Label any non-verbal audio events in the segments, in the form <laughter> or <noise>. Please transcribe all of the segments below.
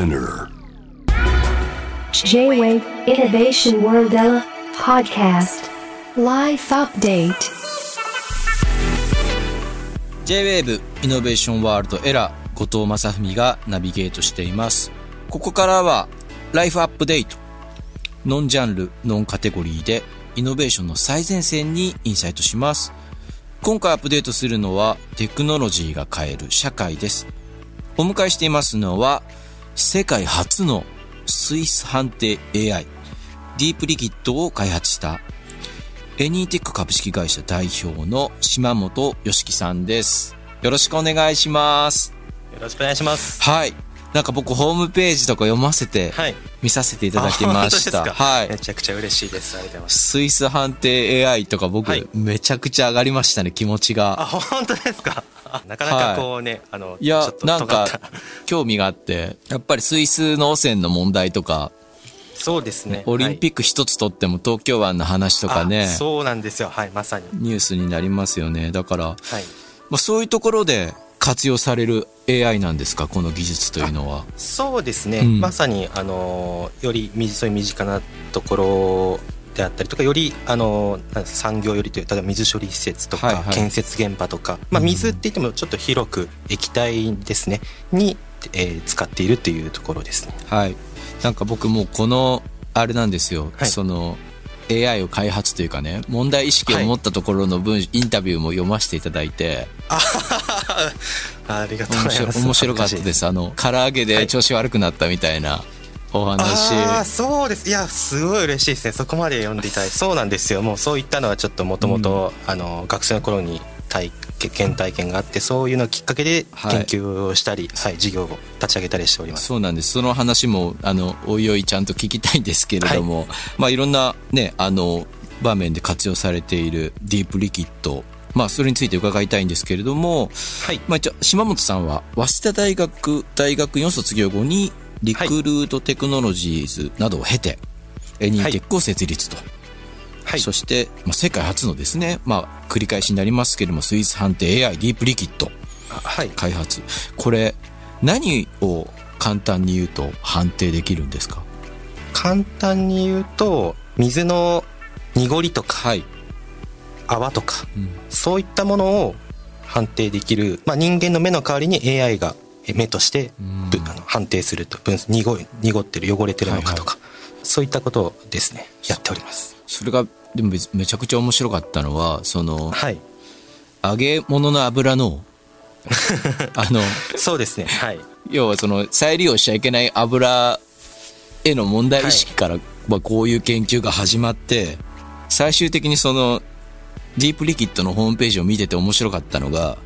Spinner. J-Wave Innovation World Podcast Life Update J-WAVE イノベーションワールドエラー後藤正文がナビゲートしています。ここからはライフアップデート。ノンジャンル、ノンカテゴリーでイノベーションの最前線にインサイトします。今回アップデートするのはテクノロジーが変える社会です。お迎えしていますのは世界初のスイス判定 AI ディープリキッドを開発したエニーテック株式会社代表の島本よしきさんです。よろしくお願いします。よろしくお願いします。はい。なんか僕ホームページとか読ませて、はい。見させていただきました。はいめ。ちゃくちゃ嬉しいです。ありがとうございます。スイス判定 AI とか僕、はいめちゃくちゃ上がりましたね、気持ちが。あ、本当ですか？あ <laughs> なかなかこうね、あの、いやなんか、興味があって、やっぱりスイスの汚染の問題とか、そうですね。オリンピッック一つとっても東京湾の話とかね、そうなんですよ。はい、まさに。ニュースになりますよね。だから、はい。まあ、そういうところで活用される AI なんですか、この技術というのは。そうですね。うんまさに、あの、よりみそういう身近なところであったりとか、より、あの、産業よりという、例えば水処理施設とか、はいはい。建設現場とか、まあ、水って言ってもちょっと広く液体ですね、に、えー使っているというところですね。はい。なんか僕もうこの、あれなんですよ、はい。その、AI を開発というかね、問題意識を持ったところの文、インタビューも読ませていただいて、ありがとうございます。面白かったです。あの、唐揚げで調子悪くなったみたいなお話。ああそうです。いやすごい嬉しいですね。そこまで読んでいただいて。そうなんですよ。もうそういったのはちょっともともとあの学生の頃に体験体験があってそういうのをきっかけではい。研究をしたり、はい事業を立ち上げたりしております。そうなんです。その話も、あの、おいおいちゃんと聞きたいんですけれども、まあいろんなね、あの、場面で活用されているディープリキッド、まあそれについて伺いたいんですけれども、はい。まあ一応、島本さんは、早稲田大学、大学4卒業後に、リクルートテクノロジーズなどを経て、エニーテックを設立と。はいそして、まあ、世界初のですね、まあ、繰り返しになりますけれども、スイス判定 AI ディープリキッドあはい開発。これ、何を簡単に言うと判定できるんですか？簡単に言うと水の濁りとかはい。泡とかうんそういったものを判定できる、まあ、人間の目の代わりに AI が目としてあの判定すると分濁い濁ってる汚れてるのかとか、そういったことをですね。やっております。それが、でも別めちゃくちゃ面白かったのは、その、はい。揚げ物の油の、<laughs> あの、そうですね。はい。要はその再利用しちゃいけない油への問題意識から、まあ、こういう研究が始まって最終的にそのディープリキッドのホームページを見てて面白かったのが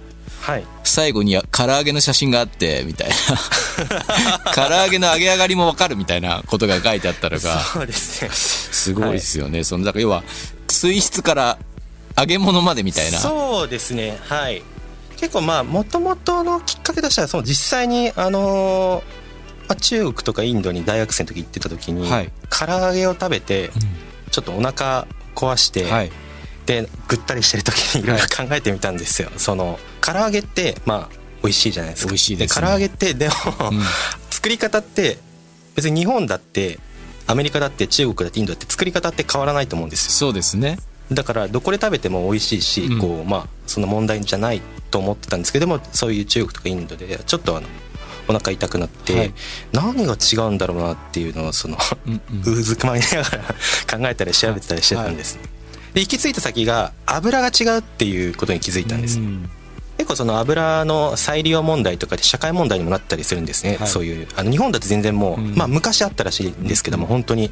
はい。最後に唐揚げの写真があってみたいな。<laughs> 唐揚げの揚げ上がりもわかるみたいなことが書いてあったのが。そうですね。すごいですよね、そのだから要は水質から揚げ物までみたいな。そうですね。はい。結構まあもともとのきっかけとしてはその実際にあのーまあ、中国とかインドに大学生の時行ってた時に、はい。唐揚げを食べてちょっとお腹壊して、はい。でぐったりしてる時にいろいろ考えてみたんですよ、その唐揚げってまあ美味しいじゃないですか。美味しいですね。唐揚げってでも、うん。作り方って別に日本だってアメリカだって中国だってインドだって作り方って変わらないと思うんですよ。そうですね。だからどこで食べても美味しいし、うん。こうまあその問題じゃないと思ってたんですけどもそういう中国とかインドでちょっとあのお腹痛くなって、はい。何が違うんだろうなっていうのをそのうんうん。うずくまりながら考えたり調べてたりしてたんですね、で行き着いた先が油が違うっていうことに気づいたんです、うん結構その油の再利用問題とかで社会問題にもなったりするんですね、はい。そういうあの日本だと全然もう、うん。まあ昔あったらしいんですけども、本当に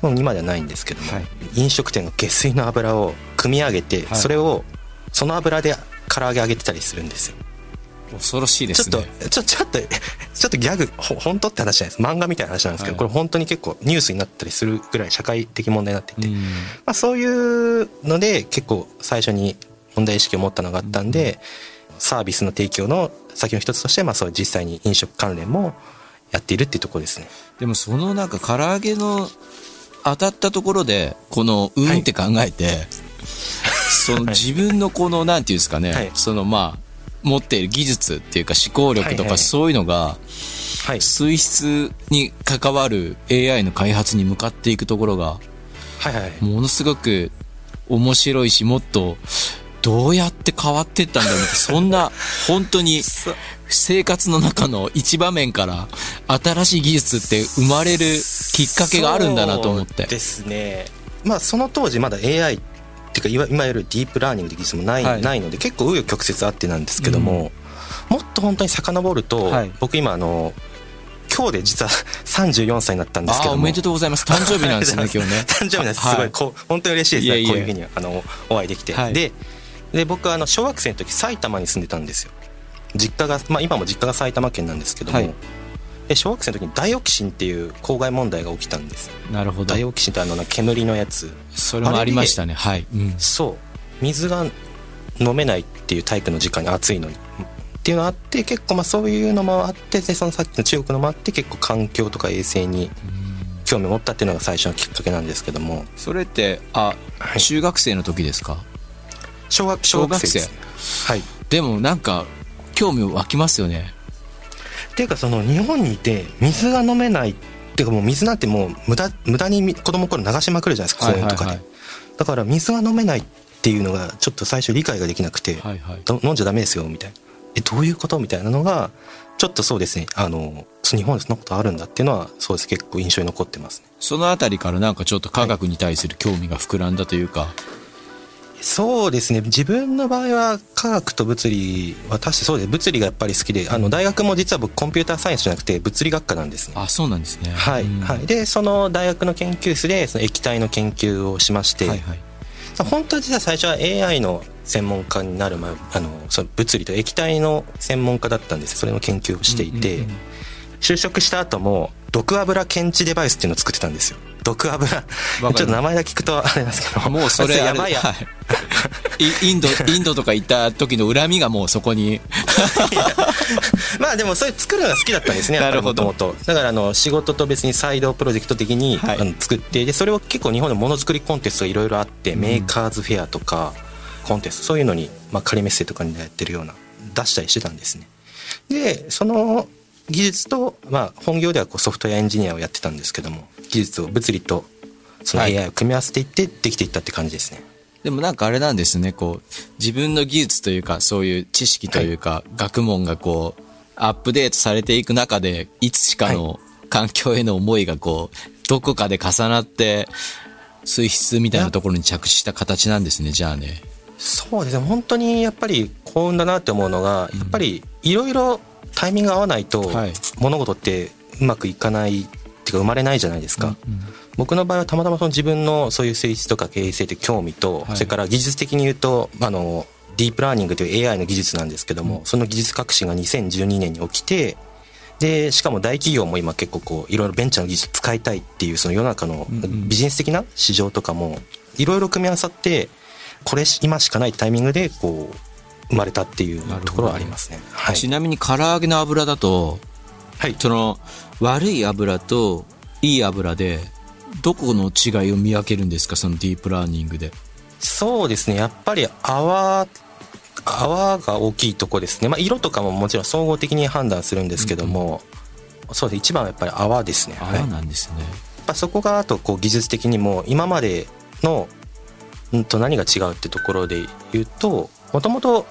もう今ではないんですけども、はい。飲食店の下水の油を組み上げて、はい。それをその油で唐揚げ揚げてたりするんですよ。恐ろしいでちょっとすねちょちょっとちょっとギャグほ本当って話じゃないです。漫画みたいな話なんですけど、はい。これ本当に結構ニュースになったりするぐらい社会的問題になっていて、うん。まあ、そういうので結構最初に問題意識を持ったのがあったんで、サービスの提供の先の一つとして、まあ、そう実際に飲食関連もやっているっていうところですね。でもそのなんか唐揚げの当たったところでこのうんって考えて、その <laughs> 自分のこのなんていうんですかね、はい。そのまあ持っている技術っていうか思考力とかはい。はいそういうのがはい。水質に関わる AI の開発に向かっていくところが、はいはい。ものすごく面白いし、もっと、どうやって変わっていったんだろうって、そんな、本当に、<laughs> そ生活の中の一場面から、新しい技術って生まれるきっかけがあるんだなと思って。ですね。まあその当時まだ AI っていうかいわいわゆるディープラーニング的技術もない,、はい。ないので結構紆余曲折あってなんですけども、もっと本当に遡ると、はい。僕今あの今日で実は34歳になったんですけどおめでとうございます。誕生日なんですね、<laughs> 今日ね。誕生日なんです、はいすごいこう本当に嬉しいです。ねいえいえ。こういうふうにあのお会いできて、はい。でで僕はあの小学生の時埼玉に住んでたんですよ。実家が、まあ、今も実家が埼玉県なんですけども、はい。で小学生の時にダイオキシンっていう公害問題が起きたんです。なるほど。ダイ。オキシンってあの煙のやつ。それもありましたね。はい。うん。そう。水が飲めないっていう体育の時間に暑いのに。っていうのがあって結構まあそういうのもあってでそのさっきの中国のもあって結構環境とか衛生に興味を持ったっていうのが最初のきっかけなんですけども。それって、あ、はい。中学生の時ですか？小学小学生はい。でもなんか、興味湧きますよね。っていうかその日本にいて水が飲めないっていうかもう水なんてもう無駄無駄にみ子供の頃流しまくるじゃないですか公園とかで、はいはいだから水が飲めないっていうのがちょっと最初理解ができなくて、はいはい。ど飲んじゃダメですよみたいな。えどういうことみたいなのがちょっとそうですね。あの日本でそんなことあるんだっていうのはそうです。結構印象に残ってますね。そのあたりからなんかちょっと科学に対する興味が膨らんだというか、そうですね。自分の場合は科学と物理は確かそうで物理がやっぱり好きであの大学も実は僕コンピューターサイエンスじゃなくて物理学科なんですね。あ、そうなんですね。はい、うん。はい、でその大学の研究室でその液体の研究をしまして、はいはい。本当は実は最初は AI の専門家になる前あのその物理と液体の専門家だったんですそれの研究をしていて、就職した後も毒油検知デバイスっていうのを作ってたんですよ毒油。ちょっと名前だけ聞くとあれですけど。もうそれやばいや、はい。いインド、<laughs> インドとか行った時の恨みがもうそこに。まあでもそれ作るのが好きだったんですね <laughs> なるほど。もとだからあの仕事と別にサイドプロジェクト的に、はい。あの作ってでそれを結構日本でものづくりコンテストがいろいろあって、メーカーズフェアとかコンテストそういうのに、まあ、仮メッセとかにやってるような出したりしてたんですね。でその技術と、まあ、本業ではこうソフトウェアエンジニアをやってたんですけども技術を物理とそのはい。AI を組み合わせていってできていったって感じですね、でもなんかあれなんですね、こう、自分の技術というか、そういう知識というか、学問がこう、アップデートされていく中で、いつしかの環境への思いがこう、どこかで重なって、水質みたいなところに着地した形なんですね、じゃあね。そうですね。本当にやっぱり幸運だなって思うのが、やっぱりいろいろタイミングが合わないとはい。物事ってうまくいかないっていうか生まれないじゃないですか、僕の場合はたまたまその自分のそういう性質とか経営性って興味と、はい。それから技術的に言うとあのディープラーニングという AI の技術なんですけども、その技術革新が2012年に起きてでしかも大企業も今結構こういろいろベンチャーの技術使いたいっていうその世の中のうんうん。ビジネス的な市場とかもいろいろ組み合わさってこれ今しかないタイミングでこう生まれたっていうところはありますね。はい、ちなみに唐揚げの油だと、はい、その、悪い油といい油で、どこの違いを見分けるんですか、そのディープラーニングで。そうですね。やっぱり泡泡が大きいとこですね、まあ、色とかももちろん総合的に判断するんですけども、そうです。一番はやっぱり泡ですね、はい、泡やっなんですね。ぱそこがあとこう技術的にも今までのんと何が違うってところで言うともともと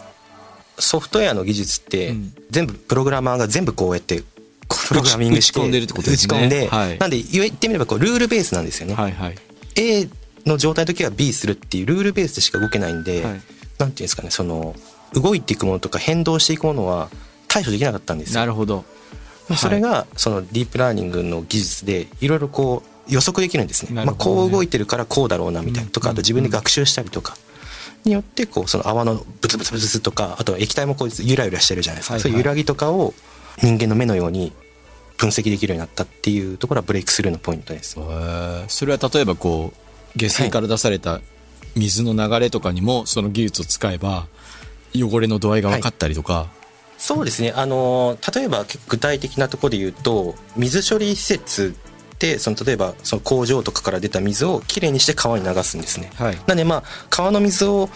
ソフトウェアの技術ってうん。全部プログラマーが全部こうやってプログラミングして打ち込んでるってことですね。打ち込んで、はい。なんで言ってみればこうルールベースなんですよね、はいはい。A の状態の時は B するっていうルールベースでしか動けないんで、はい。なんていうんですかねその動いていくものとか変動していくものは対処できなかったんですよ。なるほど。それがそのディープラーニングの技術でいろいろこう予測できるんですね。まあ、こう動いてるからこうだろうなみたいなとかうん。あと自分で学習したりとかによってこうその泡のブツブツブツとかあと液体もこうゆらゆらしてるじゃないですか、はいはい。そういう揺らぎとかを人間の目のように分析できるようになったっていうところはブレイクスルーのポイントです。それは例えばこう下水から出された水の流れとかにもその技術を使えば汚れの度合いが分かったりとか、そうですね。あの例えば具体的なところで言うと水処理施設ってその例えばその工場とかから出た水をきれいにして川に流すんですね。はい。なんでまあ川の水を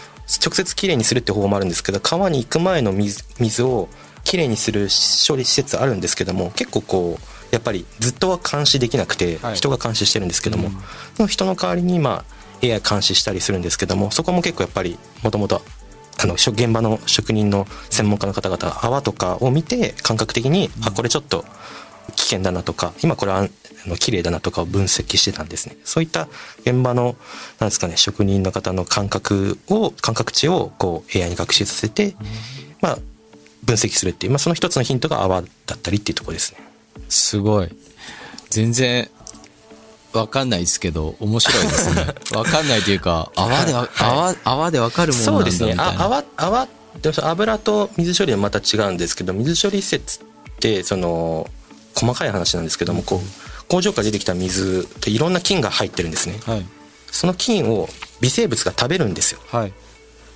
直接きれいにするって方法もあるんですけど川に行く前の水水を綺麗にする処理施設あるんですけども結構こうやっぱりずっとは監視できなくてはい。人が監視してるんですけども、うん。その人の代わりにまあ AI 監視したりするんですけどもそこも結構やっぱりもともとあの現場の職人の専門家の方々が泡とかを見て感覚的に、あこれちょっと危険だなとか今これはあの綺麗だなとかを分析してたんですね。そういった現場のなんですかね職人の方の感覚を感覚値をこう AI に学習させて、まあ分析するっていう、まあ、その一つのヒントが泡だったりっていうところですねすごい。全然、わかんないですけど、面白いですね。<laughs> わかんないというか、泡でわ、泡、泡でわかるものなんだそうですね泡泡でも油と水処理はまた違うんですけど水処理施設ってその細かい話なんですけどもこう工場から出てきた水っていろんな菌が入ってるんですねはい。その菌を微生物が食べるんですよはい。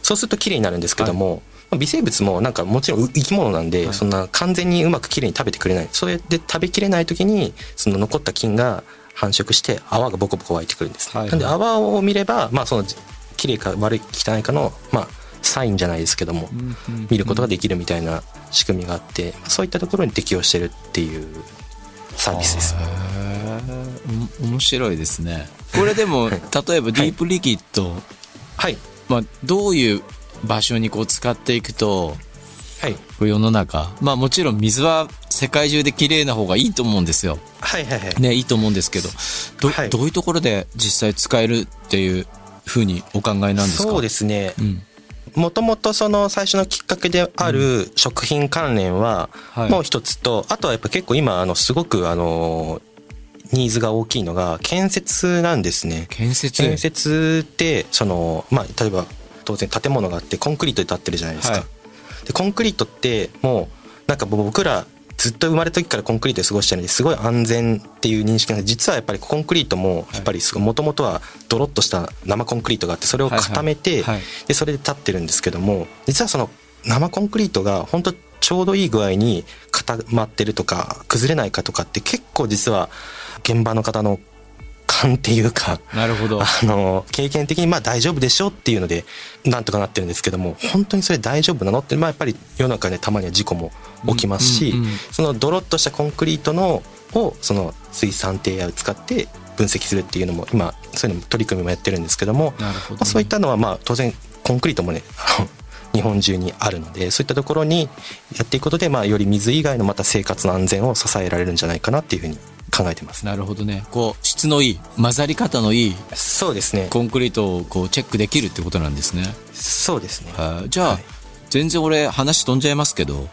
そうすると綺麗になるんですけども、まあ微生物もなんかもちろん生き物なんで、はい。そんな完全にうまく綺麗に食べてくれない。それで食べきれない時にその残った菌が繁殖して泡がボコボコ湧いてくるんです、はいはい。なんで泡を見ればまあその綺麗か悪い汚いかのまあサインじゃないですけども、見ることができるみたいな仕組みがあってそういったところに適用してるっていうサービスです。へー。お面白いですね。これでも、<laughs> 例えばディープリキッド、はい。まあ、どういう場所にこう使っていくと、はい。世の中、まあもちろん水は世界中で綺麗な方がいいと思うんですよ。はいはいはい、ね、いいと思うんですけど、ど,、はい。どういうところで実際使えるっていうふうにお考えなんですか？そうですね。うん。もともとその最初のきっかけである食品関連ははい。もう一つと、あとはやっぱ結構今あのすごくあのニーズが大きいのが建設なんですね。建設。建設ってそのまあ例えば当然建物があってコンクリートで建ってるじゃないですか。はい。でコンクリートってもうなんか僕らずっと生まれた時からコンクリートで過ごしてるんですごい安全っていう認識なんで実はやっぱりコンクリートもやっぱりもともとはドロッとした生コンクリートがあってそれを固めて、でそれで立ってるんですけども実はその生コンクリートが本当ちょうどいい具合に固まってるとか崩れないかとかって結構実は現場の方の勘っていうかなるほど。あの経験的にまあ大丈夫でしょっていうのでなんとかなってるんですけども本当にそれ大丈夫なの？ってまあやっぱり世の中でたまには事故も起きますし、うんうんうん。そのドロッとしたコンクリートのをその水産低を使って分析するっていうのも今そういうのも取り組みもやってるんですけどもなるほど。ねまあ、そういったのはまあ当然コンクリートもね <laughs> 日本中にあるのでそういったところにやっていくことでまあより水以外のまた生活の安全を支えられるんじゃないかなっていうふうに考えてます。なるほどね。こう、質のいい、混ざり方のいいそうですね。コンクリートをこうチェックできるってことなんですね。そうですね。はいじゃあ、はい全然俺話飛んじゃいますけど、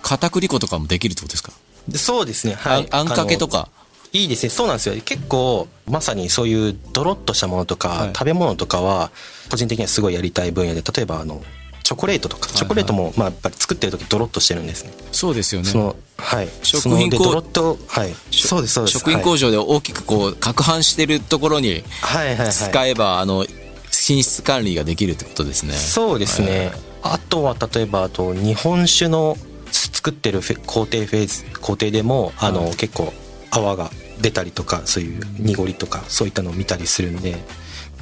片栗粉とかもできるってことですか、でそうですね。はい。あんかけとか？か。いいですね。そうなんですよ。結構、まさにそういうドロッとしたものとか、はい食べ物とかは、個人的にはすごいやりたい分野で、例えばあの、チョコレートとか、いチョコレートも、まあ、やっぱり作ってる時ドロッとしてるんですね。そうですよねそ。の、はい。食品工でドロッと、はい。そうです、そうです。食品工場で大きくこう、攪拌してるところにはい、はいはいはい。使えば、あの、品質管理ができるってことですね。そうですね。あとは例えばあと日本酒の作ってる工程フェーズ工程でもあの、はい結構泡が出たりとかそういう濁りとかそういったのを見たりするんで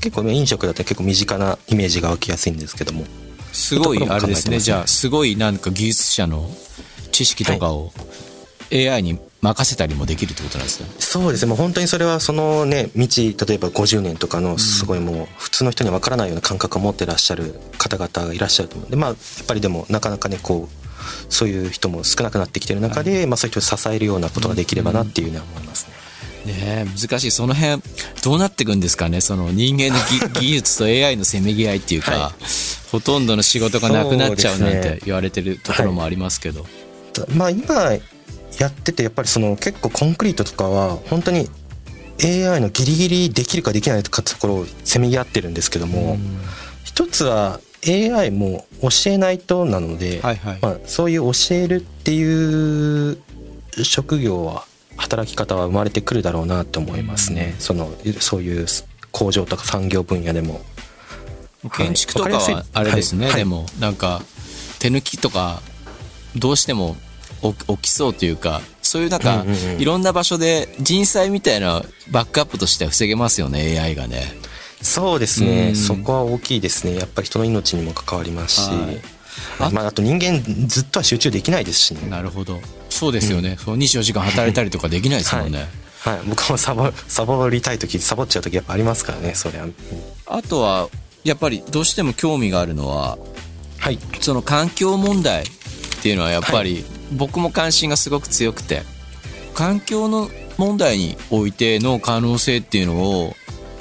結構ね飲食だと結構身近なイメージが湧きやすいんですけどもすごい、あれですね。ねじゃあ、すごいなんか技術者の知識とかを AI に任せたりもできるってことなんですね。そうですねもう本当にそれはそのね道例えば50年とかのすごいもう普通の人には分からないような感覚を持ってらっしゃる方々がいらっしゃると思うでまあやっぱりでもなかなかねこうそういう人も少なくなってきてる中で、まあ、そういう人を支えるようなことができればなっていうのは思いますね。ねえ難しい。その辺、どうなっていくんですかね？その人間のぎ <laughs> 技術と AI のせめぎ合いっていうか、はほとんどの仕事がなくなっちゃうなんて言われてるところもありますけど。まあ今やっててやっぱりその結構コンクリートとかは本当に AI のギリギリできるかできないかってところをせめぎ合ってるんですけども、一つは AI も教えないとなので、はいはい。まあ、そういう教えるっていう職業は働き方は生まれてくるだろうなと思いますね、そのそういう工場とか産業分野でも。はい。建築とかはあれですね、はい。でもなんか手抜きとかどうしても起起きそうというかそういうなんか、うんうんうんいろんな場所で人災みたいなバックアップとしては防げますよね AI がね。そうですね、うん。そこは大きいですね。やっぱり人の命にも関わりますし、はい。あまあ、あと人間ずっとは集中できないですしね。なるほど。そうですよね、そう24時間働いたりとかできないですもんね、はい、僕もサボサボりたい時サボっちゃう時やっぱありますからねそれは、うん。あとはやっぱりどうしても興味があるのははい。その環境問題っていうのはやっぱり僕も関心がすごく強くて環境の問題においての可能性っていうのを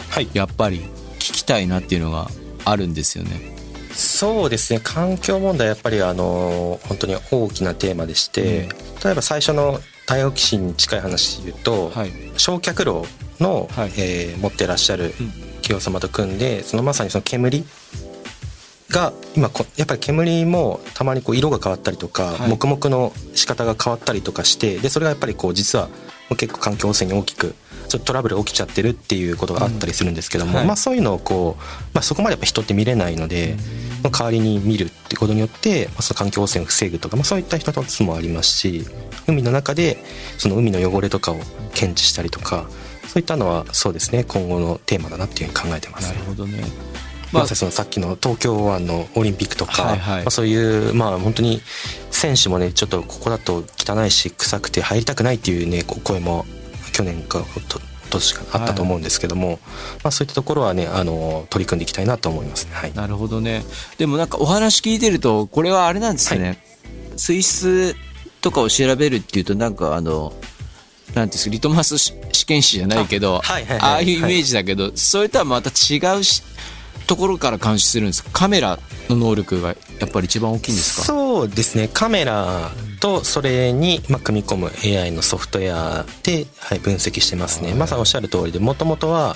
はい。やっぱり聞きたいなっていうのがあるんですよね。そうですね。環境問題やっぱりあの本当に大きなテーマでして、例えば最初の太陽気神に近い話で言うと、はい。焼却炉の、はい。えー持ってらっしゃるうん企業様と組んでそのまさにその煙が今こやっぱり煙もたまにこう色が変わったりとか、はい。黙々の仕方が変わったりとかしてでそれがやっぱりこう実は結構環境汚染に大きくちょっとトラブル起きちゃってるっていうことがあったりするんですけども、うんはい。まあ、そういうのをこう、まあ、そこまでやっぱ人って見れないので、まあ代わりに見るってことによって、まあ、その環境汚染を防ぐとか、まあ、そういった一つもありますし海の中でその海の汚れとかを検知したりとかそういったのはそうですね今後のテーマだなっていうふうに考えてますなる。ほどね。まあそのさっきの東京湾のオリンピックとか、はいはいまあ、そういうまあ本当に選手もねちょっとここだと汚いし臭くて入りたくないっていうねこ声も去年かおと今年かあったと思うんですけども、まあ、そういったところはねあの取り組んでいきたいなと思いますね。はい、なるほどね。でもなんかお話聞いてると、これはあれなんですよね。水質とかを調べるっていうと、なんかあの、なんていうんですか、リトマス試験紙じゃないけど、あはいはいはいああいうイメージだけど、それとはまた違うしところから監視するんですか？カメラの能力がやっぱり一番大きいんですか？そうですね。カメラとそれに、まあ、組み込む AI のソフトウェアで、はい、分析してますね。まさにおっしゃる通りでもともとは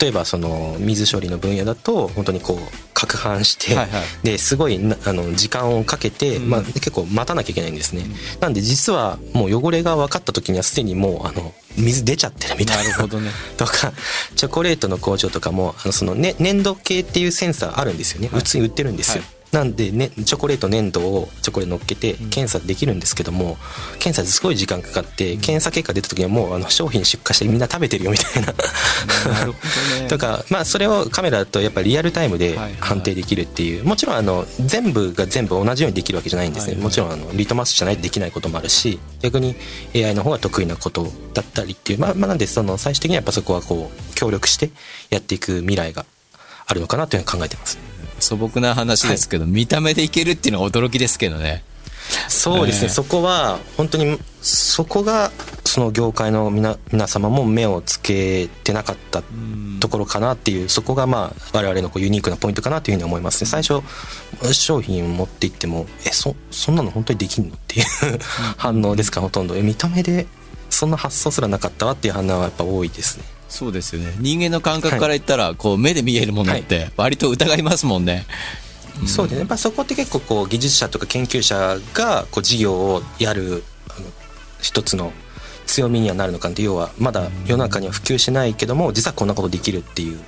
例えばその水処理の分野だと本当にこう攪拌して、はいはい。ですごいなあの時間をかけて、うん。まあ、結構待たなきゃいけないんですね、なんで実はもう汚れが分かった時にはすでにもうあの水出ちゃってるみたな。ないるほどね。<laughs> とかチョコレートの工場とかもあのその、ね、粘土系っていうセンサーあるんですよね、はい。普通に売ってるんですよ、はいなんで、ね、チョコレート粘土をチョコレート乗っけて検査できるんですけども、検査ですごい時間かかって検査結果出た時にはもうあの商品出荷してみんな食べてるよみたいな。<laughs> とか、まあ、それをカメラだとやっぱりリアルタイムで判定できるっていう、もちろんあの全部が全部同じようにできるわけじゃないんですね、もちろんあのリトマスじゃないとできないこともあるし逆に AI の方が得意なことだったりっていう、まあ、まあなんでその最終的にはやっぱそこはこう協力してやっていく未来があるのかなというふうに考えてます。素朴な話ですけど、見た目でいけるっていうのは驚きですけどね。そうですね、ええ。そこは本当にそこがその業界の皆皆様も目をつけてなかったところかなっていうそこがまあ我々のこうユニークなポイントかなというふうに思いますね。最初商品を持っていってもえそそんなの本当にできんのっていう <laughs> 反応ですかほとんど。え見た目でそんな発想すらなかったわっていう反応はやっぱ多いですねそうですよね。人間の感覚から言ったら、こう目で見えるものって割と疑いますもんね。そうですね。やっぱそこって結構こう技術者とか研究者がこう事業をやるあの一つの強みにはなるのかなって要はまだ世の中には普及しないけども実はこんなことできるっていう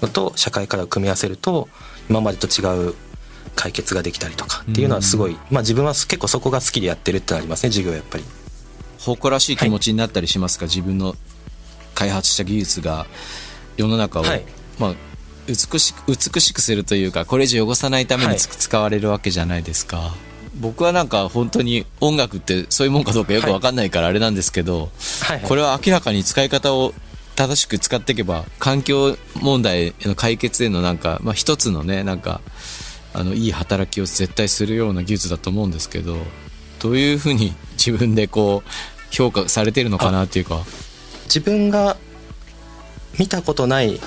のと社会課題を組み合わせると今までと違う解決ができたりとかっていうのはすごい、まあ自分は結構そこが好きでやってるってのありますね授業やっぱり。誇らしい気持ちになったりしますか、自分の開発した技術が世の中を、はい。まあ、美しく美しくするというかこれ以上汚さないためにつ、はい。使われるわけじゃないですか。僕はなんか本当に音楽ってそういうもんかどうかよくわかんないからあれなんですけど、はい。はいこれは明らかに使い方を正しく使っていけば環境問題の解決へのなんか、まあ、一つのねなんかあのいい働きを絶対するような技術だと思うんですけどどういうふうに自分でこう評価されてるのかなっていうか自分が見たことない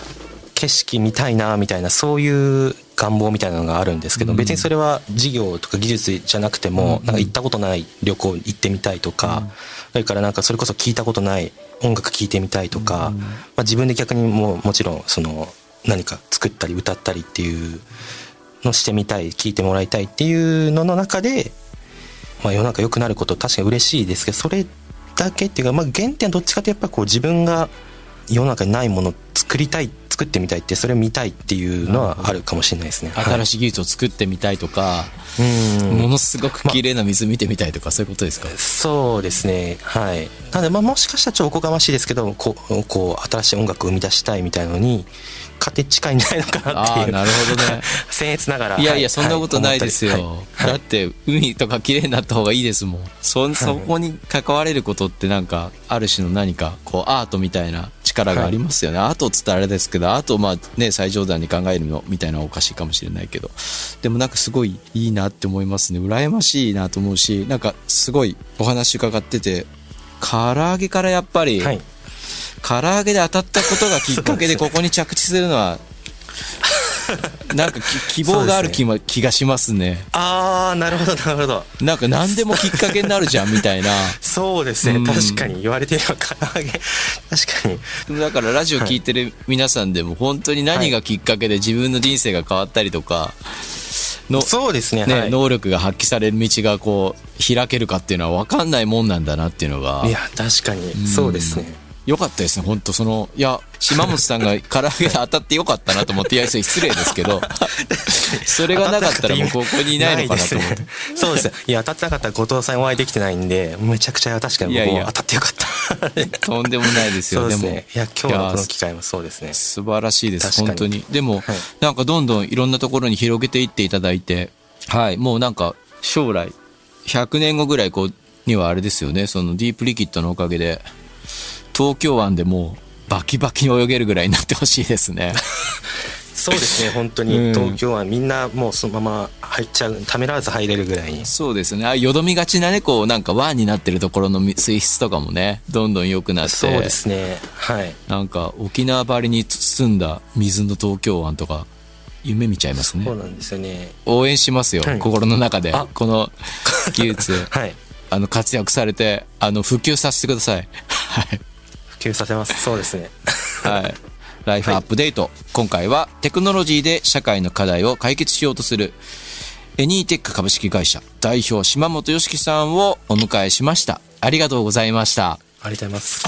景色見たいなみたいなそういう願望みたいなのがあるんですけど、うん。別にそれは事業とか技術じゃなくても、うん。なんか行ったことない旅行行ってみたいとか、それからなんかそれこそ聞いたことない音楽聴いてみたいとか、うん。まあ、自分で逆にもうもちろんその何か作ったり歌ったりっていうのしてみたい聞いてもらいたいっていうのの中で、まあ、世の中良くなること確かに嬉しいですけどそれだけっていうか、まあ、原点はどっちかってやっぱこう自分が世の中にないものを作りたい作ってみたいってそれを見たいっていうのはあるかもしれないですね。新ししい技術を作ってみたいとか、い、うん。ものすごく綺麗な水見てみたいとか、そういうことですか？そうですね。はい。なのでまあもしかしたらちょっとおこがましいですけどこうこう新しい音楽を生み出したいみたいのに家庭近いんじゃないのかなっていう。なるほどね。<laughs> 僭越ながら。いやいや、そんなことないですよ。だって、海とか綺麗になった方がいいですもん。そ、そこに関われることってなんか、ある種の何か、こう、アートみたいな力がありますよね。アートっつったらあれですけど、アートをまあね、最上段に考えるのみたいなのはおかしいかもしれないけど。でもなんかすごいいいなって思いますね。羨ましいなと思うし、なんかすごいお話伺ってて、唐揚げからやっぱり、はい。唐揚げで当たったことがきっかけでここに着地するのは、なんかき希望がある気,、も気がしますね。あー、なるほど、なるほど。なんか何でもきっかけになるじゃんみたいな。<laughs> そうですね。うん確かに言われてみれば唐揚げ。確かに。だからラジオ聞いてる皆さんでも本当に何がきっかけで自分の人生が変わったりとか、の、そうですね。ね、はい。能力が発揮される道がこう、開けるかっていうのは分かんないもんなんだなっていうのがい、や、確かに、そうですね。よかったですね、本当その、いや、島本さんが唐揚げで当たってよかったなと思って、いや、失礼ですけど、<laughs> それがなかったらもうここにいないのかなと思って。そうですね。いや、当たってなかったら後藤さんお会いできてないんで、めちゃくちゃ確かにいやいや僕も当たってよかった。<laughs> とんでもないですよ、でもそうですね。。いや、今日のこの機会もそうですね。素晴らしいです、本当に。でも、はいなんかどんどんいろんなところに広げていっていただいて、はい、もうなんか将来、100年後ぐらいこうにはあれですよね、そのディープリキッドのおかげで、東京湾でもうバキバキに泳げるぐらいになってほしいですね。<laughs> そうですね、本当うんに。東京はみんなもうそのまま入っちゃう、ためらわず入れるぐらいに。そうですね。あよどみがちなね、こうなんか湾になってるところの水質とかもね、どんどん良くなって、そうですね。はい。なんか沖縄張りに澄んだ水の東京湾とか、夢見ちゃいますねそう。なんですよね。応援しますよ、はい心の中であ。この技術。<laughs> はい。あの、活躍されて、あの、普及させてください。<laughs> はい。そうですね。はい。ライフアップデート、今回はテクノロジーで社会の課題を解決しようとするエニーテック株式会社代表島本よしきさんをお迎えしました。ありがとうございました。ありがとうございます、